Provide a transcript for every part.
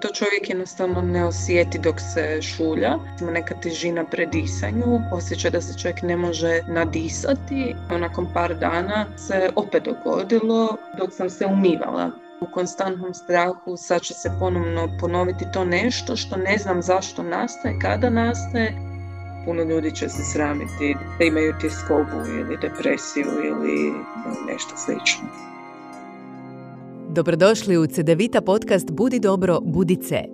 To čovjek jednostavno ne osjeti dok se šulja. Neka težina pre disanju, osjeća da se čovjek ne može nadisati. Nakon par dana se opet dogodilo dok sam se umivala. U konstantnom strahu sad će se ponovno ponoviti to nešto što ne znam zašto nastaje, kada nastaje. Puno ljudi će se sramiti da imaju tjeskobu ili depresiju ili nešto slično. Dobrodošli u CDVita podcast Budi dobro, budi C.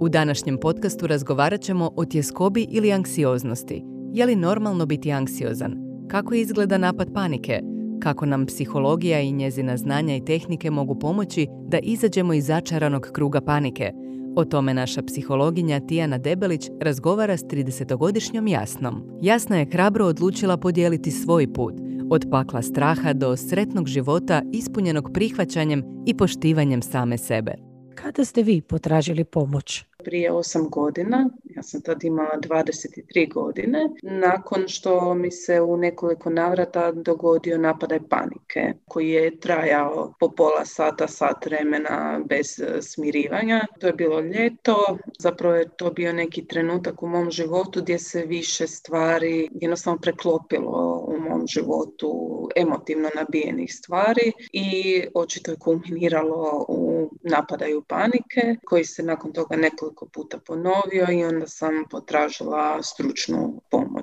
U današnjem podcastu razgovarat ćemo o tjeskobi ili anksioznosti. Je li normalno biti anksiozan? Kako izgleda napad panike? Kako nam psihologija i njezina znanja i tehnike mogu pomoći da izađemo iz začaranog kruga panike? O tome naša psihologinja Tijana Debelić razgovara s 30-godišnjom Jasnom. Jasna je hrabro odlučila podijeliti svoj put – od pakla straha do sretnog života ispunjenog prihvaćanjem i poštivanjem same sebe. Kada ste vi potražili pomoć? Prije 8 godina, ja sam tad imala 23 godine, nakon što mi se u nekoliko navrata dogodio napadaj panike, koji je trajao po pola sata, sat vremena bez e, smirivanja. To je bilo ljeto, zapravo je to bio neki trenutak u mom životu gdje se više stvari jednostavno preklopilo u mom životu, emotivno nabijenih stvari i očito je kulminiralo u napadaju panike koji se nakon toga nekoliko puta ponovio i onda sam potražila stručnu pomoć.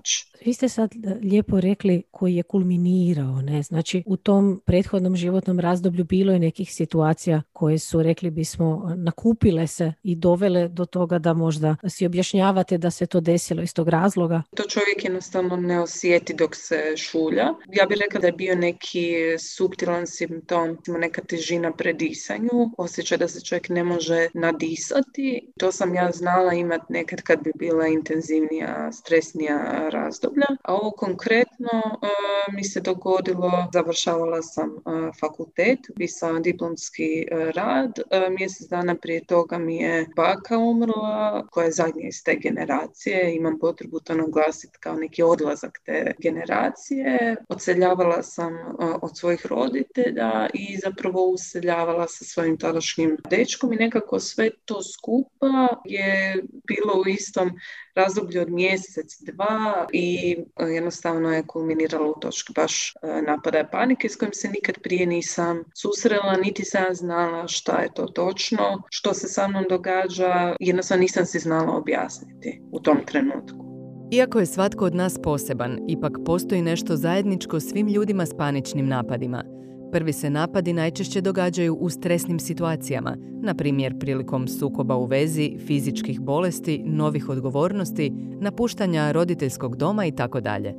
Vi ste sad lijepo rekli koji je kulminirao, ne? Znači u tom prethodnom životnom razdoblju bilo je nekih situacija koje su, rekli bismo, nakupile se i dovele do toga da možda si objašnjavate da se to desilo iz tog razloga. To čovjek jednostavno ne osjeti dok se šulja. Ja bih rekla da je bio neki subtilan simptom, neka težina predisanju, osjećaj da se čovjek ne može nadisati. To sam ja znala imat nekad kad bi bila intenzivnija, stresnija razdoblja. A ovo konkretno e, mi se dogodilo, završavala sam e, fakultet, pisala diplomski e, rad. Mjesec dana prije toga mi je baka umrla, koja je zadnja iz te generacije. Imam potrebu to naglasiti kao neki odlazak te generacije. Odseljavala sam od svojih roditelja i zapravo useljavala sa svojim tadašnjim dečkom i nekako sve to skupa je bilo u istom razdoblju od mjesec, dva i e, jednostavno je kulminiralo u točki baš e, napada panike s kojim se nikad prije nisam susrela, niti sam znala šta je to točno, što se sa mnom događa, jednostavno nisam si znala objasniti u tom trenutku. Iako je svatko od nas poseban, ipak postoji nešto zajedničko svim ljudima s paničnim napadima – Prvi se napadi najčešće događaju u stresnim situacijama, na primjer prilikom sukoba u vezi, fizičkih bolesti, novih odgovornosti, napuštanja roditeljskog doma i tako dalje.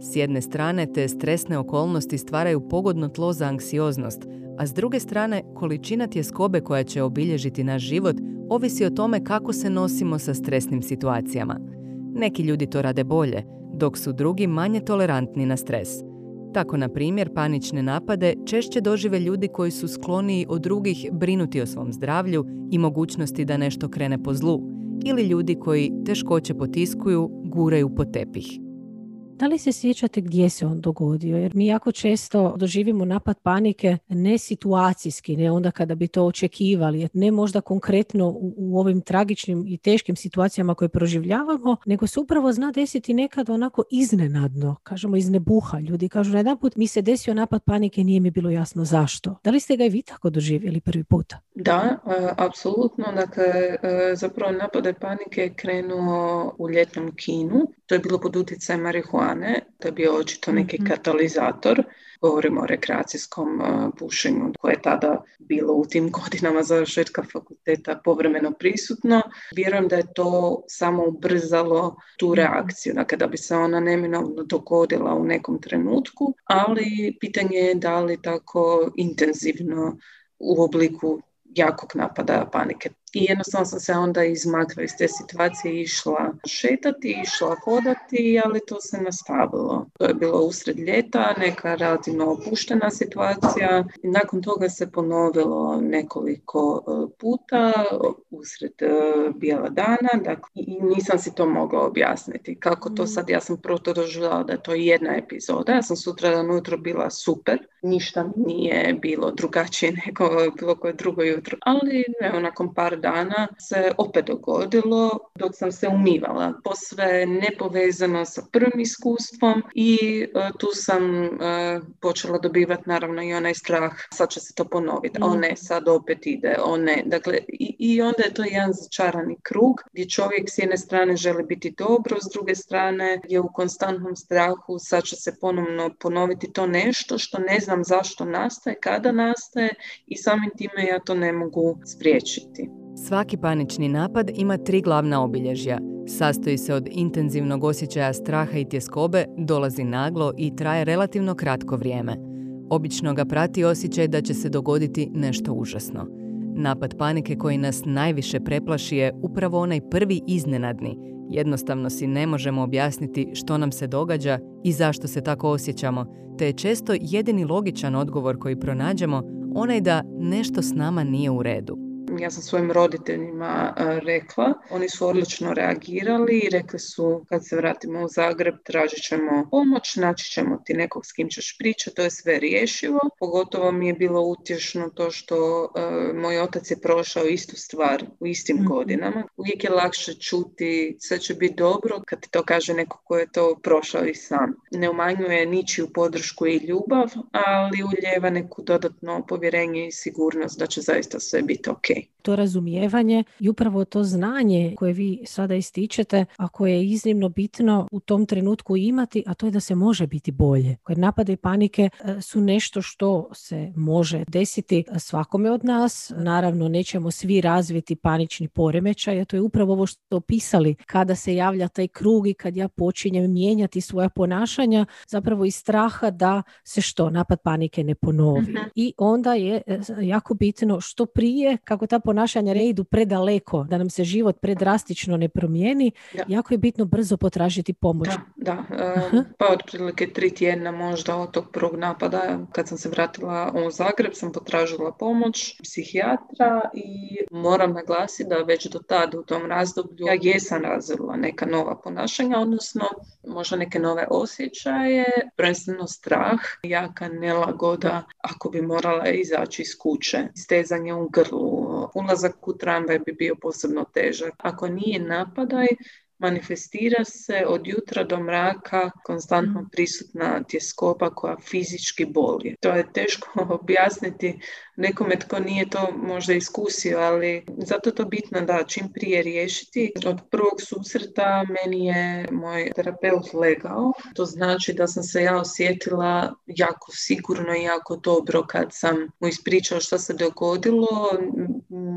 S jedne strane te stresne okolnosti stvaraju pogodno tlo za anksioznost, a s druge strane količina tjeskobe koja će obilježiti naš život ovisi o tome kako se nosimo sa stresnim situacijama. Neki ljudi to rade bolje, dok su drugi manje tolerantni na stres – tako, na primjer, panične napade češće dožive ljudi koji su skloniji od drugih brinuti o svom zdravlju i mogućnosti da nešto krene po zlu, ili ljudi koji teškoće potiskuju, guraju po tepih. Da li se sjećate gdje se on dogodio? Jer mi jako često doživimo napad panike ne situacijski, ne onda kada bi to očekivali, ne možda konkretno u, u ovim tragičnim i teškim situacijama koje proživljavamo, nego se upravo zna desiti nekad onako iznenadno, kažemo iz nebuha. Ljudi kažu na jedan put mi se desio napad panike, nije mi bilo jasno zašto. Da li ste ga i vi tako doživjeli prvi puta? Da, e, apsolutno. Dakle, e, zapravo napade panike krenuo u ljetnom kinu. To je bilo pod utjecajem marihuana marihuane, to je bio očito neki mhm. katalizator. Govorimo o rekreacijskom uh, pušenju koje je tada bilo u tim godinama završetka fakulteta povremeno prisutno. Vjerujem da je to samo ubrzalo tu mhm. reakciju, dakle da bi se ona neminovno dogodila u nekom trenutku, ali pitanje je da li tako intenzivno u obliku jakog napada panike. I jednostavno sam se onda izmakla iz te situacije i išla šetati, išla hodati, ali to se nastavilo. To je bilo usred ljeta, neka relativno opuštena situacija. Nakon toga se ponovilo nekoliko e, puta usred e, bijela dana dakle, i nisam si to mogla objasniti. Kako to mm. sad, ja sam prvo to doživjela da je to jedna epizoda. Ja sam sutra ujutro bila super, ništa nije bilo drugačije nego bilo koje drugo jutro. Ali evo, nakon par dana se opet dogodilo dok sam se umivala. Posve nepovezano sa prvim iskustvom i e, tu sam e, počela dobivati naravno i onaj strah sad će se to ponoviti, o ne, sad opet ide, o ne. Dakle, i, i onda je to jedan začarani krug gdje čovjek s jedne strane želi biti dobro, s druge strane je u konstantnom strahu, sad će se ponovno ponoviti to nešto što ne znam zašto nastaje, kada nastaje i samim time ja to ne mogu spriječiti. Svaki panični napad ima tri glavna obilježja. Sastoji se od intenzivnog osjećaja straha i tjeskobe, dolazi naglo i traje relativno kratko vrijeme. Obično ga prati osjećaj da će se dogoditi nešto užasno. Napad panike koji nas najviše preplaši je upravo onaj prvi iznenadni. Jednostavno si ne možemo objasniti što nam se događa i zašto se tako osjećamo, te je često jedini logičan odgovor koji pronađemo onaj da nešto s nama nije u redu ja sam svojim roditeljima e, rekla. Oni su odlično reagirali i rekli su kad se vratimo u Zagreb tražit ćemo pomoć, naći ćemo ti nekog s kim ćeš pričati, to je sve riješivo. Pogotovo mi je bilo utješno to što e, moj otac je prošao istu stvar u istim mhm. godinama. Uvijek je lakše čuti sve će biti dobro kad ti to kaže neko ko je to prošao i sam. Ne umanjuje ničiju podršku i ljubav, ali uljeva neku dodatno povjerenje i sigurnost da će zaista sve biti ok to razumijevanje i upravo to znanje koje vi sada ističete, a koje je iznimno bitno u tom trenutku imati, a to je da se može biti bolje. Jer napade i panike e, su nešto što se može desiti svakome od nas. Naravno, nećemo svi razviti panični poremećaj, a to je upravo ovo što opisali. Kada se javlja taj krug i kad ja počinjem mijenjati svoja ponašanja, zapravo iz straha da se što, napad panike ne ponovi. Mhm. I onda je e, jako bitno što prije, kako ta ponašanja ne idu predaleko, da nam se život predrastično ne promijeni, jako je bitno brzo potražiti pomoć. Da, da. pa otprilike tri tjedna možda od tog prvog napada kad sam se vratila u Zagreb sam potražila pomoć psihijatra i moram naglasiti da već do tada u tom razdoblju ja jesam razvila neka nova ponašanja, odnosno možda neke nove osjećaje, prvenstveno strah, jaka nelagoda ako bi morala izaći iz kuće, stezanje u grlu, ulazak u tramvaj bi bio posebno težak. Ako nije napadaj, manifestira se od jutra do mraka konstantno mm. prisutna tjeskoba koja fizički boli. To je teško objasniti nekome tko nije to možda iskusio, ali zato to bitno da čim prije riješiti. Od prvog susreta meni je moj terapeut legao. To znači da sam se ja osjetila jako sigurno i jako dobro kad sam mu ispričala što se dogodilo.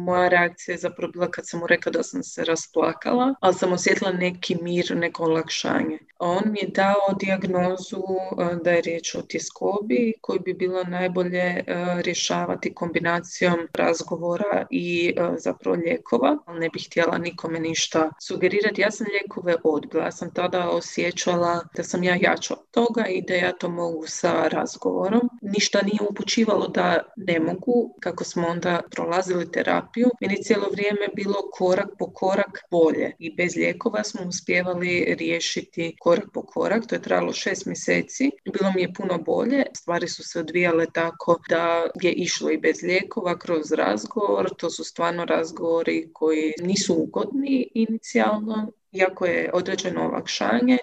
Moja reakcija je zapravo bila kad sam mu rekla da sam se rasplakala, ali sam osjetila neki mir, neko olakšanje. On mi je dao dijagnozu e, da je riječ o tjeskobi koju bi bilo najbolje e, rješavati kombinacijom razgovora i e, zapravo lijekova. Ne bih htjela nikome ništa sugerirati. Ja sam lijekove odbila. Ja sam tada osjećala da sam ja jača od toga i da ja to mogu sa razgovorom. Ništa nije upućivalo da ne mogu. Kako smo onda prolazili terapiju, meni cijelo vrijeme bilo korak po korak bolje. I bez lijekova smo uspjevali riješiti korak po korak. To je trajalo šest mjeseci. Bilo mi je puno bolje. Stvari su se odvijale tako da je išlo i bez lijekova kroz razgovor. To su stvarno razgovori koji nisu ugodni inicijalno, iako je određeno olakšanje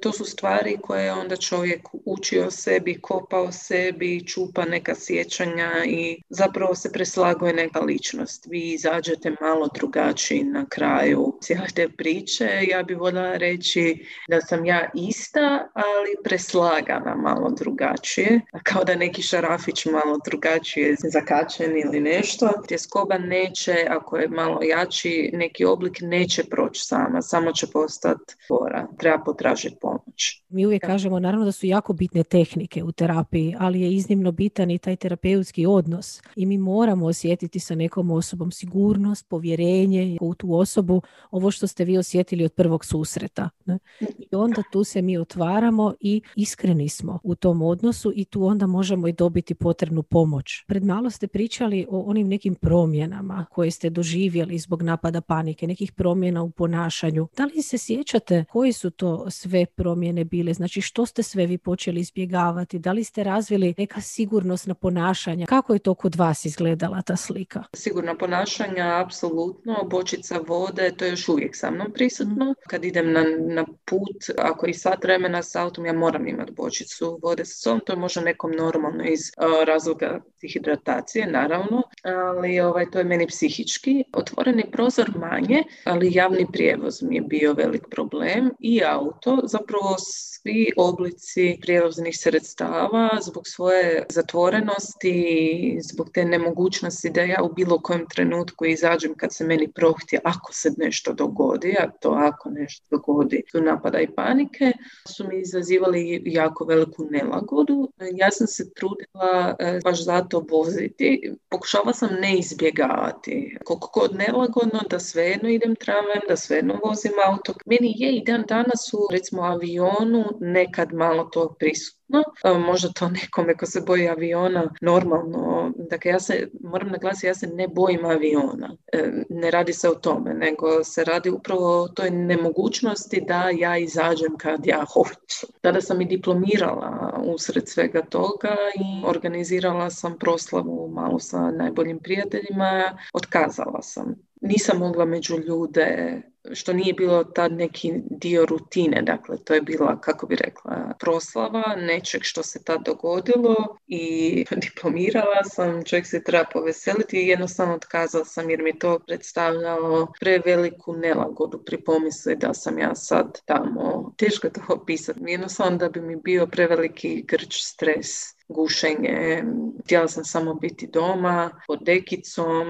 to su stvari koje onda čovjek uči o sebi, kopa o sebi, čupa neka sjećanja i zapravo se preslaguje neka ličnost. Vi izađete malo drugačiji na kraju cijele te priče. Ja bih voljela reći da sam ja ista, ali preslagana malo drugačije. Kao da neki šarafić malo drugačije zakačen ili nešto. Tjeskoba neće, ako je malo jači, neki oblik neće proći sama, samo će postati gora. Treba potražiti pomoć. Mi uvijek kažemo naravno da su jako bitne tehnike u terapiji, ali je iznimno bitan i taj terapeutski odnos. I mi moramo osjetiti sa nekom osobom sigurnost, povjerenje u tu osobu, ovo što ste vi osjetili od prvog susreta. Ne? I onda tu se mi otvaramo i iskreni smo u tom odnosu i tu onda možemo i dobiti potrebnu pomoć. Pred malo ste pričali o onim nekim promjenama koje ste doživjeli zbog napada panike, nekih promjena u ponašanju. Da li se sjećate koji su to sve promjene bile? Znači što ste sve vi počeli izbjegavati? Da li ste razvili neka sigurnosna ponašanja? Kako je to kod vas izgledala ta slika? Sigurna ponašanja, apsolutno. Bočica vode, to je još uvijek sa mnom prisutno. Mhm. Kad idem na, na put, ako i sat vremena s autom, ja moram imati bočicu vode sa sobom. To je možda nekom normalno iz uh, razloga hidratacije, naravno, ali ovaj, to je meni psihički. Otvoreni prozor manje, ali javni prijevoz mi je bio velik problem i auto. Zapravo svi oblici prijevoznih sredstava zbog svoje zatvorenosti zbog te nemogućnosti da ja u bilo kojem trenutku izađem kad se meni prohtje ako se nešto dogodi, a to ako nešto dogodi su napada i panike, su mi izazivali jako veliku nelagodu. Ja sam se trudila e, baš zato voziti. Pokušala sam ne izbjegavati. Koliko god nelagodno da svejedno idem tramvajem, da svejedno vozim auto. Meni je i dan danas u recimo avionu nekad malo to prisutno no, možda to nekome ko se boji aviona normalno. Dakle, ja se, moram naglasiti, ja se ne bojim aviona. E, ne radi se o tome, nego se radi upravo o toj nemogućnosti da ja izađem kad ja hoću. Tada sam i diplomirala usred svega toga i organizirala sam proslavu malo sa najboljim prijateljima. Otkazala sam. Nisam mogla među ljude što nije bilo tad neki dio rutine, dakle to je bila, kako bi rekla, proslava nečeg što se tad dogodilo i diplomirala sam, čovjek se treba poveseliti i jednostavno otkazala sam jer mi to predstavljalo preveliku nelagodu pri pomisli da sam ja sad tamo. Teško to opisati, jednostavno da bi mi bio preveliki grč stres gušenje. Htjela sam samo biti doma pod dekicom,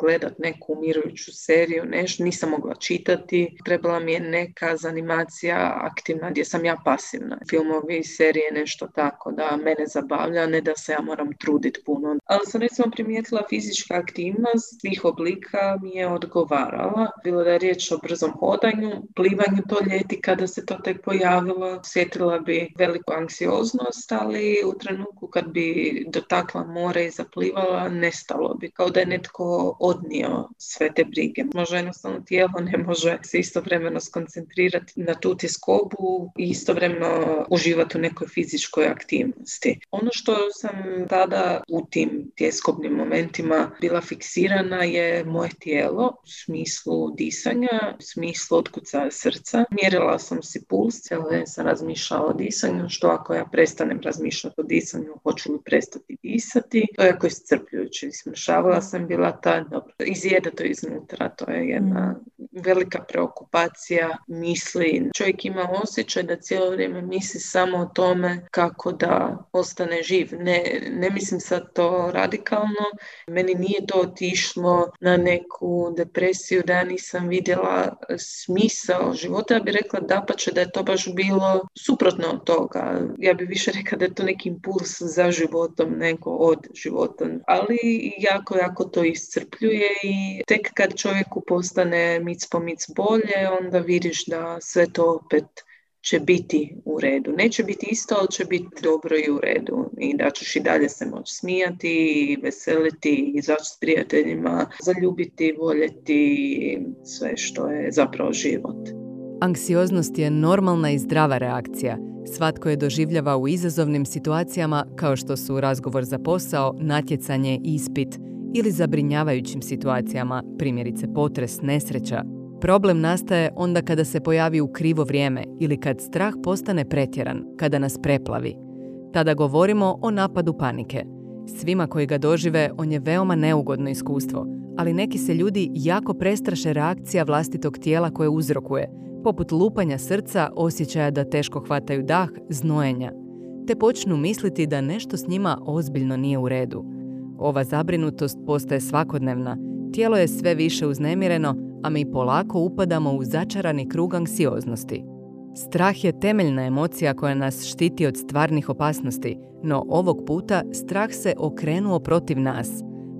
gledat neku umirujuću seriju, nešto. Nisam mogla čitati. Trebala mi je neka zanimacija aktivna gdje sam ja pasivna. Filmovi, serije, nešto tako da mene zabavlja, ne da se ja moram truditi puno. Ali sam recimo primijetila fizička aktivnost svih oblika mi je odgovarala. Bilo da je riječ o brzom hodanju, plivanju to ljeti kada se to tek pojavilo. Sjetila bi veliku anksioznost, ali u trenutku kad bi dotakla more i zaplivala, nestalo bi, kao da je netko odnio sve te brige. Možda jednostavno tijelo ne može se istovremeno skoncentrirati na tu tiskobu i istovremeno uživati u nekoj fizičkoj aktivnosti. Ono što sam tada u tim tjeskobnim momentima bila fiksirana je moje tijelo u smislu disanja, u smislu otkucaja srca. Mjerila sam si puls, cijelo sam razmišljala o disanju, što ako ja prestanem razmišljati o disanju, hoću li prestati disati. To je jako iscrpljujuće. Smršavala sam bila ta, dobro, izjeda to iznutra, to je jedna mm. velika preokupacija misli. Čovjek ima osjećaj da cijelo vrijeme misli samo o tome kako da ostane živ. Ne, ne mislim sad to radikalno. Meni nije to otišlo na neku depresiju da ja nisam vidjela smisao života. Ja bih rekla da pa će da je to baš bilo suprotno od toga. Ja bih više rekla da je to neki impuls za životom nego od života. Ali jako, jako to iscrpljuje i tek kad čovjeku postane mic po mic bolje, onda vidiš da sve to opet će biti u redu. Neće biti isto, ali će biti dobro i u redu. I da ćeš i dalje se moći smijati, i veseliti, izaći s prijateljima, zaljubiti, voljeti sve što je zapravo život. Anksioznost je normalna i zdrava reakcija – Svatko je doživljava u izazovnim situacijama kao što su razgovor za posao, natjecanje, ispit ili zabrinjavajućim situacijama, primjerice potres, nesreća. Problem nastaje onda kada se pojavi u krivo vrijeme ili kad strah postane pretjeran, kada nas preplavi. Tada govorimo o napadu panike. Svima koji ga dožive on je veoma neugodno iskustvo, ali neki se ljudi jako prestraše reakcija vlastitog tijela koje uzrokuje – poput lupanja srca, osjećaja da teško hvataju dah, znojenja, te počnu misliti da nešto s njima ozbiljno nije u redu. Ova zabrinutost postaje svakodnevna, tijelo je sve više uznemireno, a mi polako upadamo u začarani krug anksioznosti. Strah je temeljna emocija koja nas štiti od stvarnih opasnosti, no ovog puta strah se okrenuo protiv nas.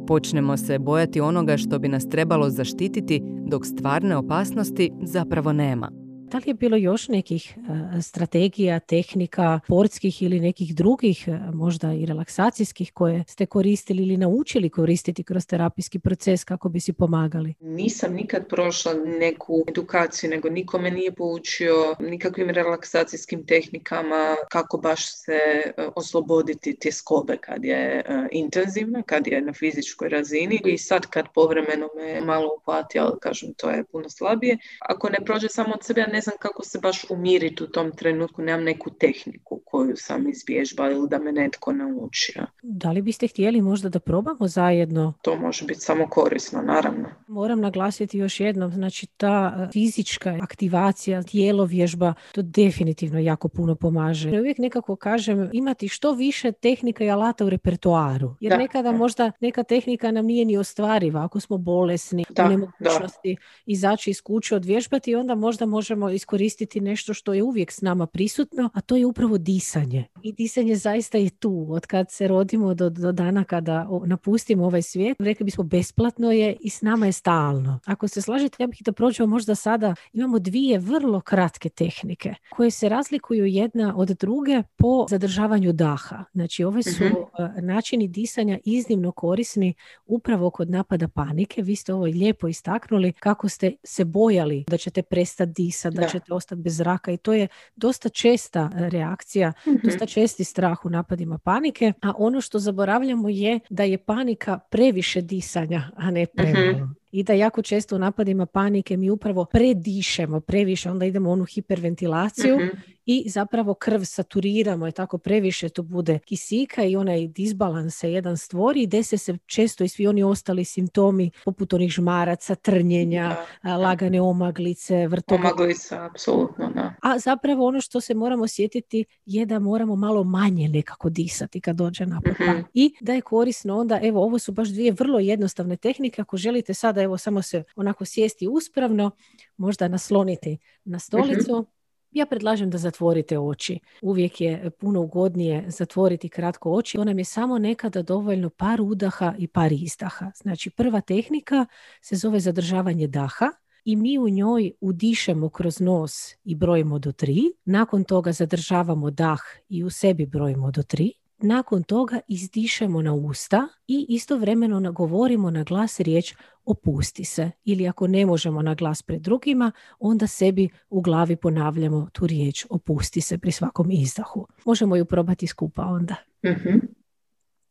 Počnemo se bojati onoga što bi nas trebalo zaštititi dok stvarne opasnosti zapravo nema Da li je bilo još nekih e, strategija, tehnika, sportskih ili nekih drugih, e, možda i relaksacijskih koje ste koristili ili naučili koristiti kroz terapijski proces kako bi si pomagali? Nisam nikad prošla neku edukaciju, nego nikome nije poučio nikakvim relaksacijskim tehnikama kako baš se e, osloboditi tjeskobe kad je intenzivna, kad je na fizičkoj razini i sad kad povremeno me malo upati, ali kažem to je puno slabije. Ako ne prođe samo od sebe, ja ne znam kako se baš umiriti u tom trenutku, nemam neku tehniku koju sam izvježba ili da me netko naučio. Da li biste htjeli možda da probamo zajedno? To može biti samo korisno, naravno. Moram naglasiti još jednom, znači ta e, fizička aktivacija, tijelo vježba, to definitivno jako puno pomaže. Ja uvijek nekako kažem imati što više tehnika i alata u repertoaru. Jer nekada možda neka tehnika nam nije ni ostvariva ako smo bolesni, da, u nemogućnosti izaći iz kuće odvježbati onda možda možemo iskoristiti nešto što je uvijek s nama prisutno, a to je upravo disanje. I disanje zaista je tu. Od kad se rodimo do, do dana kada napustimo ovaj svijet, rekli bismo besplatno je i s nama je stalno. Ako se slažete, ja bih da prođemo možda sada, imamo dvije vrlo kratke tehnike koje se razlikuju jedna od druge po zadržavanju daha. Znači ove su mm načini disanja iznimno korisni upravo kod napada panike. Vi ste ovo lijepo istaknuli kako ste se bojali da ćete prestati disati, da, da ćete ostati bez zraka i to je dosta česta reakcija, mm dosta česti strah u napadima panike, a ono što zaboravljamo je da je panika previše disanja, a ne mhm. premalo i da jako često u napadima panike mi upravo predišemo previše, onda idemo u onu hiperventilaciju mhm. I zapravo krv saturiramo i tako previše to bude kisika i onaj disbalans se jedan stvori i dese se često i svi oni ostali simptomi poput onih žmaraca, trnjenja, lagane omaglice, vrtoga. Omaglica, apsolutno, da. A zapravo ono što se moramo sjetiti je da moramo malo manje nekako disati kad dođe napad. mm I da je korisno onda, evo ovo su baš dvije vrlo jednostavne tehnike, ako želite sada evo samo se onako sjesti uspravno, možda nasloniti na stolicu. Mhm. Ja predlažem da zatvorite oči. Uvijek je puno ugodnije zatvoriti kratko oči. Ona je samo nekada dovoljno par udaha i par izdaha. Znači prva tehnika se zove zadržavanje daha i mi u njoj udišemo kroz nos i brojimo do tri. Nakon toga zadržavamo dah i u sebi brojimo do tri nakon toga izdišemo na usta i istovremeno nagovorimo na glas riječ opusti se. Ili ako ne možemo na glas pred drugima, onda sebi u glavi ponavljamo tu riječ opusti se pri svakom izdahu. Možemo ju probati skupa onda. mm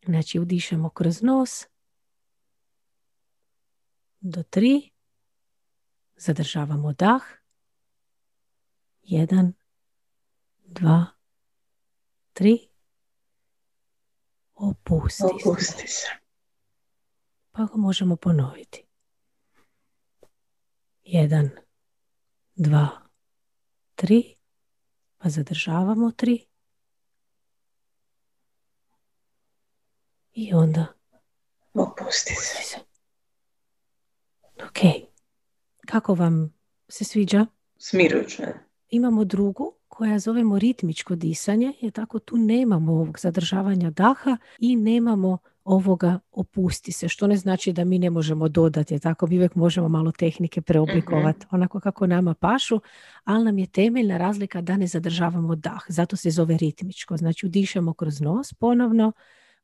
Znači udišemo kroz nos do tri. Zadržavamo dah. Jedan, dva, tri Opusti, Opusti se. Pa ga možemo ponoviti. Jedan, dva, tri. Pa zadržavamo tri. I onda opusti se. Ok. Kako vam se sviđa? Smirujuće. Imamo drugu koja zovemo ritmičko disanje, je tako tu nemamo ovog zadržavanja daha i nemamo ovoga opusti se, što ne znači da mi ne možemo dodati, je tako mi uvijek možemo malo tehnike preoblikovati mhm. onako kako nama pašu, ali nam je temeljna razlika da ne zadržavamo dah, zato se zove ritmičko, znači udišemo kroz nos ponovno,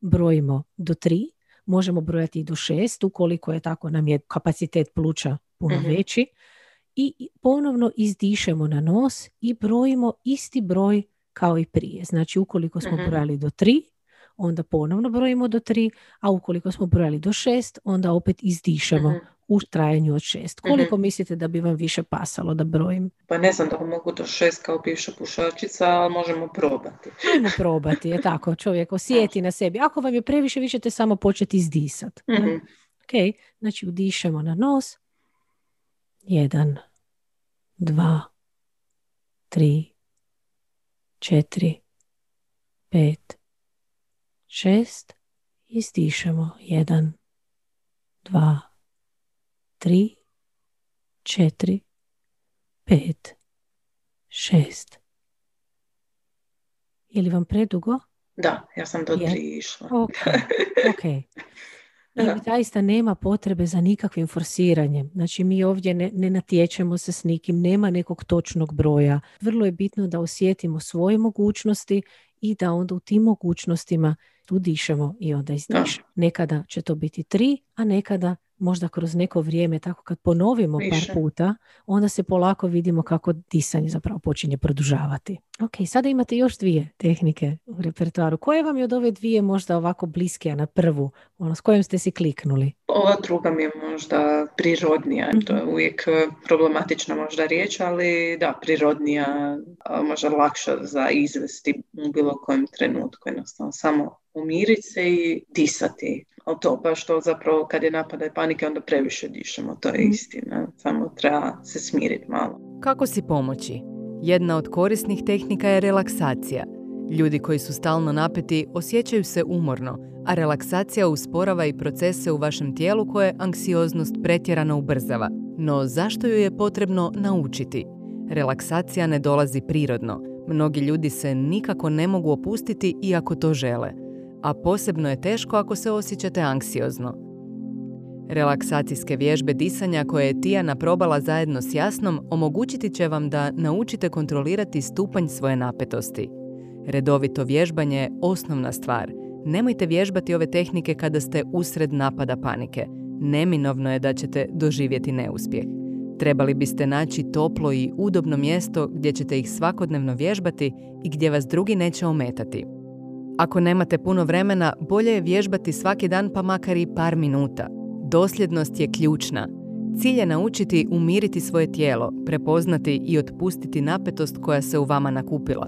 brojimo do tri, možemo brojati i do šest, ukoliko je tako nam je kapacitet pluća puno mhm. veći, i ponovno izdišemo na nos i brojimo isti broj kao i prije. Znači ukoliko smo uh brojali do tri, onda ponovno brojimo do tri, a ukoliko smo brojali do šest, onda opet izdišemo uh u trajanju od šest. Koliko uh mislite da bi vam više pasalo da brojim? Pa ne znam da mogu do šest kao bivša pušačica, ali možemo probati. Ajmo probati, je tako, čovjek osjeti na sebi. Ako vam je previše, vi ćete samo početi izdisati. uh Ok, znači udišemo na nos. Jedan, dva, tri, četiri, pet, šest. I stišemo. Jedan, dva, tri, četiri, pet, šest. Je li vam predugo? Da, ja sam do tri išla. Ok, ok. I zaista nema potrebe za nikakvim forsiranjem. Znači mi ovdje ne, ne natječemo se s nikim, nema nekog točnog broja. Vrlo je bitno da osjetimo svoje mogućnosti i da onda u tim mogućnostima tu dišemo i onda izdišemo. Nekada će to biti tri, a nekada možda kroz neko vrijeme, tako kad ponovimo par puta, onda se polako vidimo kako disanje zapravo počinje produžavati. Ok, sada imate još dvije tehnike u repertoaru. Koje vam je od ove dvije možda ovako bliske na prvu? Ono, s kojom ste si kliknuli? Ova druga mi je možda prirodnija. To je mhm. uvijek e, problematična možda riječ, ali da, prirodnija, možda lakša za izvesti u bilo kojem trenutku. Jednostavno samo umiriti se i disati. Ali to baš to zapravo kad je napada panike onda previše dišemo, to je mhm. istina. Samo treba se smiriti malo. Kako si pomoći? Jedna od korisnih tehnika je relaksacija. Ljudi koji su stalno napeti osjećaju se umorno, a relaksacija usporava i procese u vašem tijelu koje anksioznost pretjerano ubrzava. No zašto ju je potrebno naučiti? Relaksacija ne dolazi prirodno. Mnogi ljudi se nikako ne mogu opustiti iako to žele a posebno je teško ako se osjećate anksiozno. Relaksacijske vježbe disanja koje je Tijana probala zajedno s Jasnom omogućiti će vam da naučite kontrolirati stupanj svoje napetosti. Redovito vježbanje je osnovna stvar. Nemojte vježbati ove tehnike kada ste usred napada panike. Neminovno je da ćete doživjeti neuspjeh. Trebali biste naći toplo i udobno mjesto gdje ćete ih svakodnevno vježbati i gdje vas drugi neće ometati. Ako nemate puno vremena, bolje je vježbati svaki dan pa makar i par minuta. Dosljednost je ključna. Cilj je naučiti umiriti svoje tijelo, prepoznati i otpustiti napetost koja se u vama nakupila.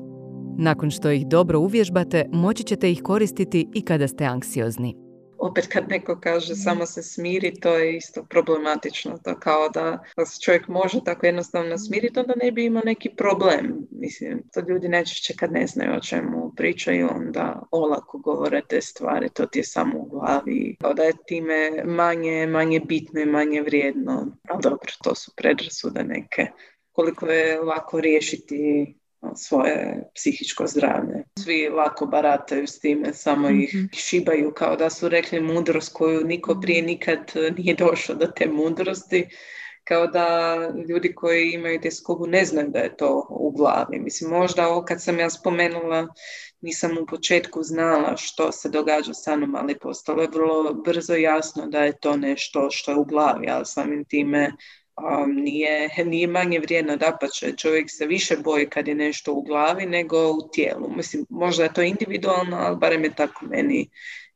Nakon što ih dobro uvježbate, moći ćete ih koristiti i kada ste anksiozni opet kad neko kaže samo se smiri, to je isto problematično. To kao da, da se čovjek može tako jednostavno smiriti, onda ne bi imao neki problem. Mislim, to ljudi najčešće kad ne znaju o čemu pričaju, onda olako govore te stvari, to ti je samo u glavi. Kao da je time manje, manje bitno i manje vrijedno. Ali dobro, to su predrasude neke. Koliko je lako riješiti svoje psihičko zdravlje. Svi lako barataju s time, samo ih mhm. šibaju kao da su rekli mudrost koju niko prije nikad nije došao do te mudrosti kao da ljudi koji imaju skobu ne znaju da je to u glavi. Mislim, možda ovo kad sam ja spomenula, nisam u početku znala što se događa sa mnom, ali postalo je vrlo brzo jasno da je to nešto što je u glavi, ali samim time um, nije, nije manje vrijedno da će čovjek se više boji kad je nešto u glavi nego u tijelu. Mislim, možda je to individualno, ali barem je tako meni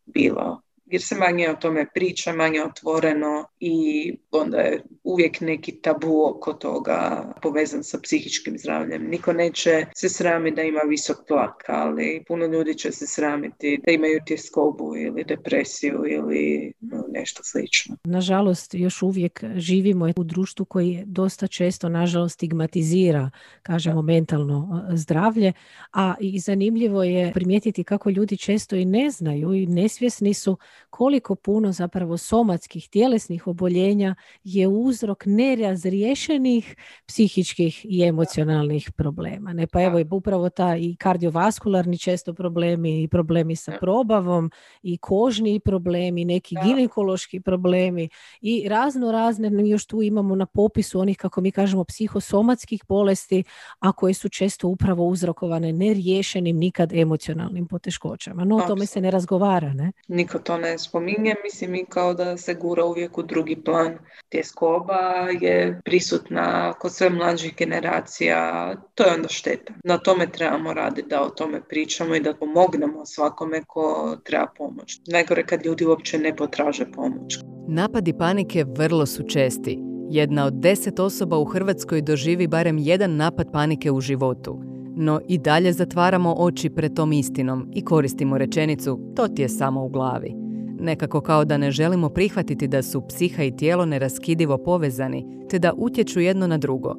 bilo jer se manje o tome priča, manje otvoreno i onda je uvijek neki tabu oko toga povezan sa psihičkim zdravljem. Niko neće se sramiti da ima visok tlak, ali puno ljudi će se sramiti da imaju tjeskobu ili depresiju ili nešto slično. Nažalost, još uvijek živimo u društvu koji dosta često, nažalost, stigmatizira, kažemo, mentalno zdravlje, a i zanimljivo je primijetiti kako ljudi često i ne znaju i nesvjesni su koliko puno zapravo somatskih tjelesnih oboljenja je uzrok nerazriješenih psihičkih i emocionalnih problema. Ne? Pa evo upravo ta i kardiovaskularni često problemi i problemi sa probavom i kožni problemi, neki ginekološki problemi i razno razne, još tu imamo na popisu onih kako mi kažemo psihosomatskih bolesti, a koje su često upravo uzrokovane neriješenim nikad emocionalnim poteškoćama. No o tome se ne razgovara. Ne? Niko to ne spominje, mislim i kao da se gura uvijek u drugi plan. Tjeskoba je prisutna kod sve mlađih generacija, to je onda šteta. Na tome trebamo raditi, da o tome pričamo i da pomognemo svakome ko treba pomoć. Najgore kad ljudi uopće ne potraže pomoć. Napadi panike vrlo su česti. Jedna od deset osoba u Hrvatskoj doživi barem jedan napad panike u životu. No i dalje zatvaramo oči pred tom istinom i koristimo rečenicu to ti je samo u glavi. Nekako kao da ne želimo prihvatiti da su psiha i tijelo neraskidivo povezani, te da utječu jedno na drugo.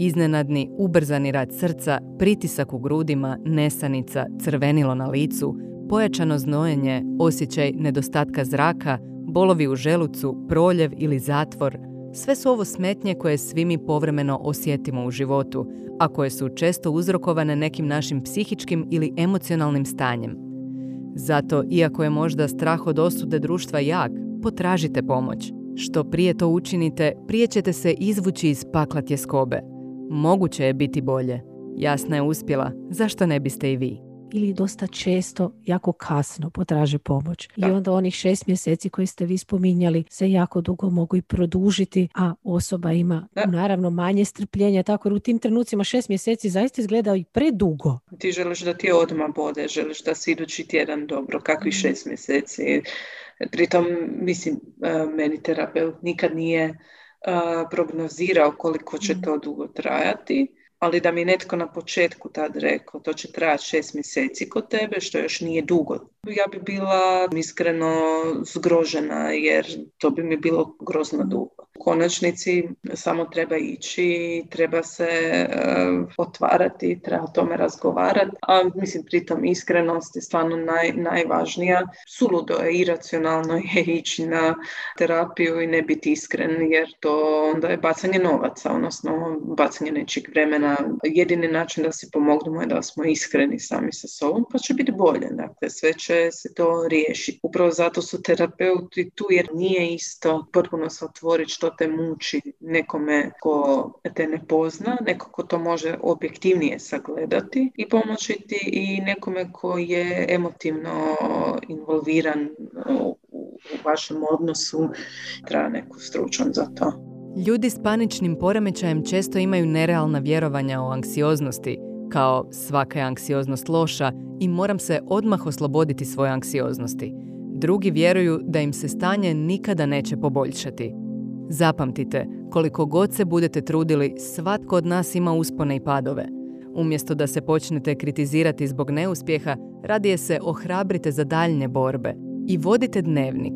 Iznenadni, ubrzani rad srca, pritisak u grudima, nesanica, crvenilo na licu, pojačano znojenje, osjećaj nedostatka zraka, bolovi u želucu, proljev ili zatvor, sve su ovo smetnje koje svi mi povremeno osjetimo u životu, a koje su često uzrokovane nekim našim psihičkim ili emocionalnim stanjem. Zato, iako je možda strah od osude društva jak, potražite pomoć. Što prije to učinite, prije ćete se izvući iz pakla tjeskobe. Moguće je biti bolje. Jasna je uspjela, zašto ne biste i vi? Ili dosta često jako kasno potraže pomoć. I onda onih šest mjeseci koji ste vi spominjali se jako dugo mogu i produžiti, a osoba ima naravno manje strpljenja. Tako u tim trenucima šest mjeseci zaista izgleda i predugo. Ti želiš da ti odmah bode, želiš da si idući tjedan dobro, kakvi mhm. šest mjeseci. Pritom, mislim, e, meni terapeut nikad nije e, prognozirao koliko će mhm. to dugo trajati ali da mi netko na početku tad rekao to će trajati šest mjeseci kod tebe, što još nije dugo. Ja bi bila iskreno zgrožena jer to bi mi bilo grozno dugo. Konačnici samo treba ići, treba se uh, otvarati, treba o tome razgovarati, a mislim pritom iskrenost je stvarno naj, najvažnija. Suludo je, iracionalno je ići na terapiju i ne biti iskren jer to onda je bacanje novaca, odnosno bacanje nečeg vremena. Jedini način da si pomognemo je da smo iskreni sami sa sobom pa će biti bolje. Dakle, sve će se to riješiti. Upravo zato su terapeuti tu jer nije isto potpuno se otvoriti što te muči nekome ko te ne pozna, neko ko to može objektivnije sagledati i pomoći ti i nekome ko je emotivno involviran u, vašem odnosu, treba neku stručan za to. Ljudi s paničnim poremećajem često imaju nerealna vjerovanja o anksioznosti, kao svaka je anksioznost loša i moram se odmah osloboditi svoje anksioznosti. Drugi vjeruju da im se stanje nikada neće poboljšati. Zapamtite, koliko god se budete trudili, svatko od nas ima uspone i padove. Umjesto da se počnete kritizirati zbog neuspjeha, radije se ohrabrite za daljnje borbe i vodite dnevnik,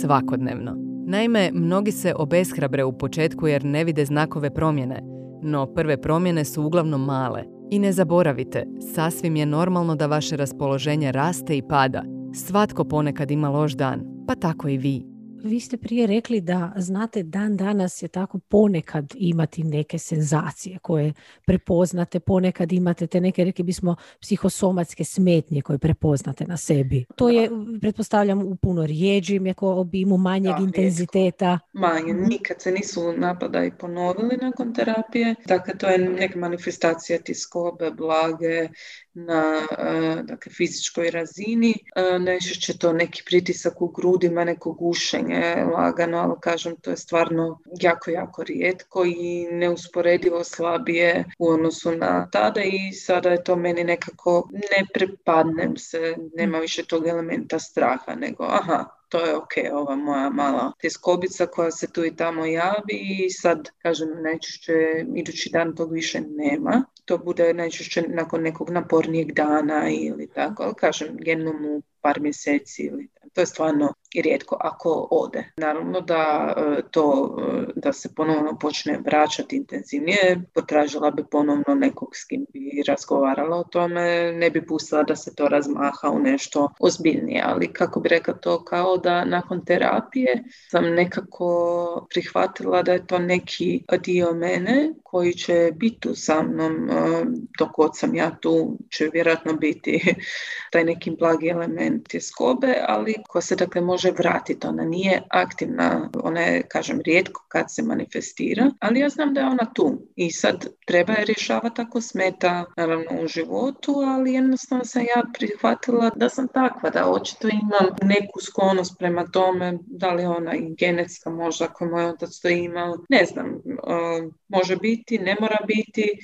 svakodnevno. Naime, mnogi se obeshrabre u početku jer ne vide znakove promjene, no prve promjene su uglavnom male. I ne zaboravite, sasvim je normalno da vaše raspoloženje raste i pada. Svatko ponekad ima loš dan, pa tako i vi. Vi ste prije rekli da znate dan danas je tako ponekad imati neke senzacije koje prepoznate, ponekad imate te neke, rekli bismo, psihosomatske smetnje koje prepoznate na sebi. To je, pretpostavljam, u puno rijeđim, jako obimu manjeg intenziteta. Manje, mhm. nikad se nisu napada i ponovili nakon terapije. Dakle, to je neka manifestacija tiskobe, blage, na e, dakle, fizičkoj razini. E, najčešće to neki pritisak u grudima, neko gušenje lagano, ali kažem to je stvarno jako, jako rijetko i neusporedivo slabije u odnosu na tada i sada je to meni nekako ne prepadnem se, nema više tog elementa straha, nego aha, to je ok, ova moja mala teskobica koja se tu i tamo javi i sad, kažem, najčešće idući dan tog više nema. To bude najčešće nakon nekog napornijeg dana ili tako, ali kažem, jednom u par mjeseci ili to je stvarno rijetko ako ode. Naravno da e, to e, da se ponovno počne vraćati intenzivnije, potražila bi ponovno nekog s kim bi razgovarala o tome, ne bi pustila da se to razmaha u nešto ozbiljnije, ali kako bi rekla to kao da nakon terapije sam nekako prihvatila da je to neki dio mene koji će biti tu sa mnom e, dok god sam ja tu će vjerojatno biti taj neki blagi element tjeskobe, ali ko se dakle može vratiti. Ona nije aktivna, ona je, kažem, rijetko kad se manifestira, ali ja znam da je ona tu i sad treba je rješavati ako smeta, naravno, u životu, ali jednostavno sam ja prihvatila da sam takva, da očito imam neku sklonost prema tome, da li ona i genetska možda ako moj otac to imao, ne znam, uh, može biti, ne mora biti,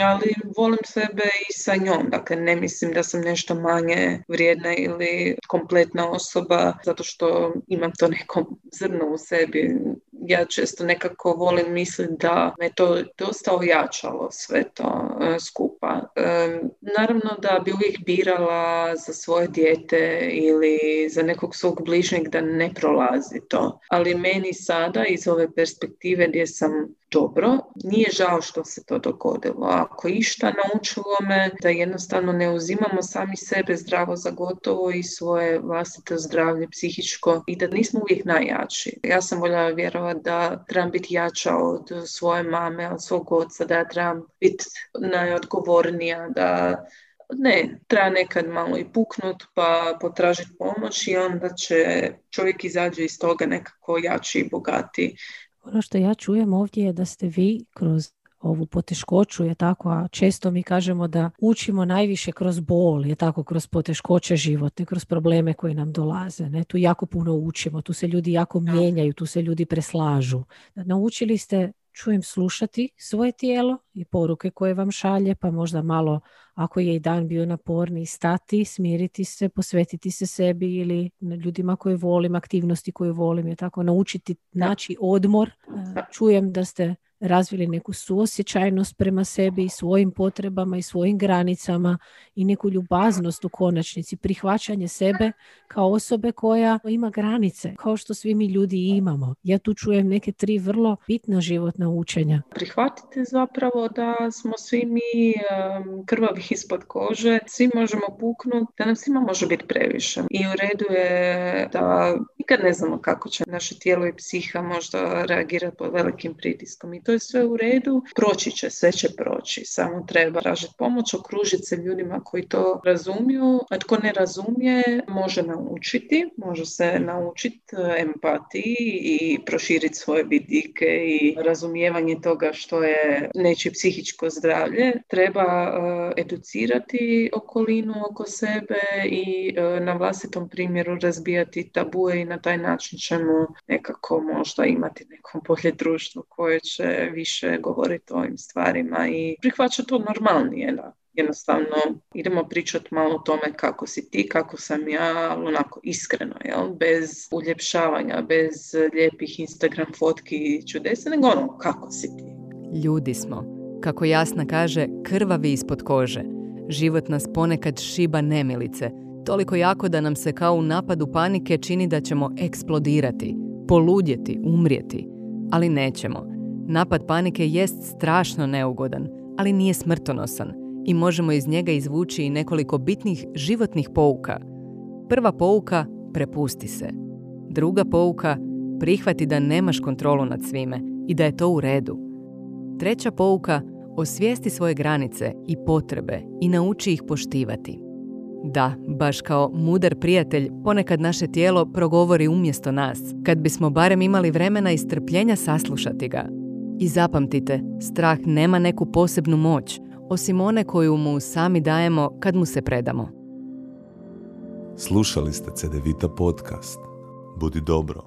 ali volim sebe i sa njom. Dakle, ne mislim da sam nešto manje vrijedna ili kompletna osoba zato što imam to neko zrno u sebi. Ja često nekako volim misliti da me to dosta ojačalo sve to e, skupa. E, naravno da bi uvijek birala za svoje dijete ili za nekog svog bližnjeg da ne prolazi to. Ali meni sada iz ove perspektive gdje sam dobro. Nije žao što se to dogodilo. Ako išta naučilo me da jednostavno ne uzimamo sami sebe zdravo za gotovo i svoje vlastito zdravlje psihičko i da nismo uvijek najjači. Ja sam voljela vjerovati da trebam biti jača od svoje mame, od svog oca, da ja trebam biti najodgovornija, da Ne, treba nekad malo i puknut pa potražiti pomoć i onda će čovjek izađe iz toga nekako jači i bogatiji. Ono što ja čujem ovdje je da ste vi kroz ovu poteškoću, je tako, a često mi kažemo da učimo najviše kroz bol, je tako, kroz poteškoće životne, kroz probleme koji nam dolaze. Ne? Tu jako puno učimo, tu se ljudi jako mijenjaju, tu se ljudi preslažu. Naučili ste čujem slušati svoje tijelo i poruke koje vam šalje, pa možda malo ako je i dan bio naporni, stati, smiriti se, posvetiti se sebi ili ljudima koje volim, aktivnosti koje volim, je tako naučiti naći odmor. Čujem da ste razvili neku suosjećajnost prema sebi i svojim potrebama i svojim granicama i neku ljubaznost u konačnici, prihvaćanje sebe kao osobe koja ima granice, kao što svi mi ljudi imamo. Ja tu čujem neke tri vrlo bitna životna učenja. Prihvatite zapravo da smo svi mi krvavi ispod kože, svi možemo puknuti, da nam svima može biti previše. I u redu je da nikad ne znamo kako će naše tijelo i psiha možda reagirati pod velikim pritiskom i to je sve u redu, proći će, sve će proći. Samo treba tražiti pomoć, okružiti se ljudima koji to razumiju, a tko ne razumije može naučiti, može se naučiti e, empatiji i proširiti svoje vidike i razumijevanje toga što je neće psihičko zdravlje. Treba e, educirati okolinu oko sebe i e, na vlastitom primjeru razbijati tabue i na taj način ćemo nekako možda imati neko bolje društvo koje će više govoriti o ovim stvarima i prihvaćati to normalnije. Da. Jednostavno idemo pričati malo o tome kako si ti, kako sam ja, onako iskreno, jel? bez uljepšavanja, bez lijepih Instagram fotki i čudesa, nego ono kako si ti. Ljudi smo, kako jasna kaže, krvavi ispod kože. Život nas ponekad šiba nemilice, toliko jako da nam se kao u napadu panike čini da ćemo eksplodirati, poludjeti, umrijeti. Ali nećemo. Napad panike jest strašno neugodan, ali nije smrtonosan i možemo iz njega izvući i nekoliko bitnih životnih pouka. Prva pouka, prepusti se. Druga pouka, prihvati da nemaš kontrolu nad svime i da je to u redu. Treća pouka, osvijesti svoje granice i potrebe i nauči ih poštivati. Da, baš kao mudar prijatelj, ponekad naše tijelo progovori umjesto nas, kad bismo barem imali vremena i strpljenja saslušati ga. I zapamtite, strah nema neku posebnu moć, osim one koju mu sami dajemo kad mu se predamo. Slušali ste CDVita podcast. Budi dobro,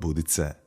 budi ce.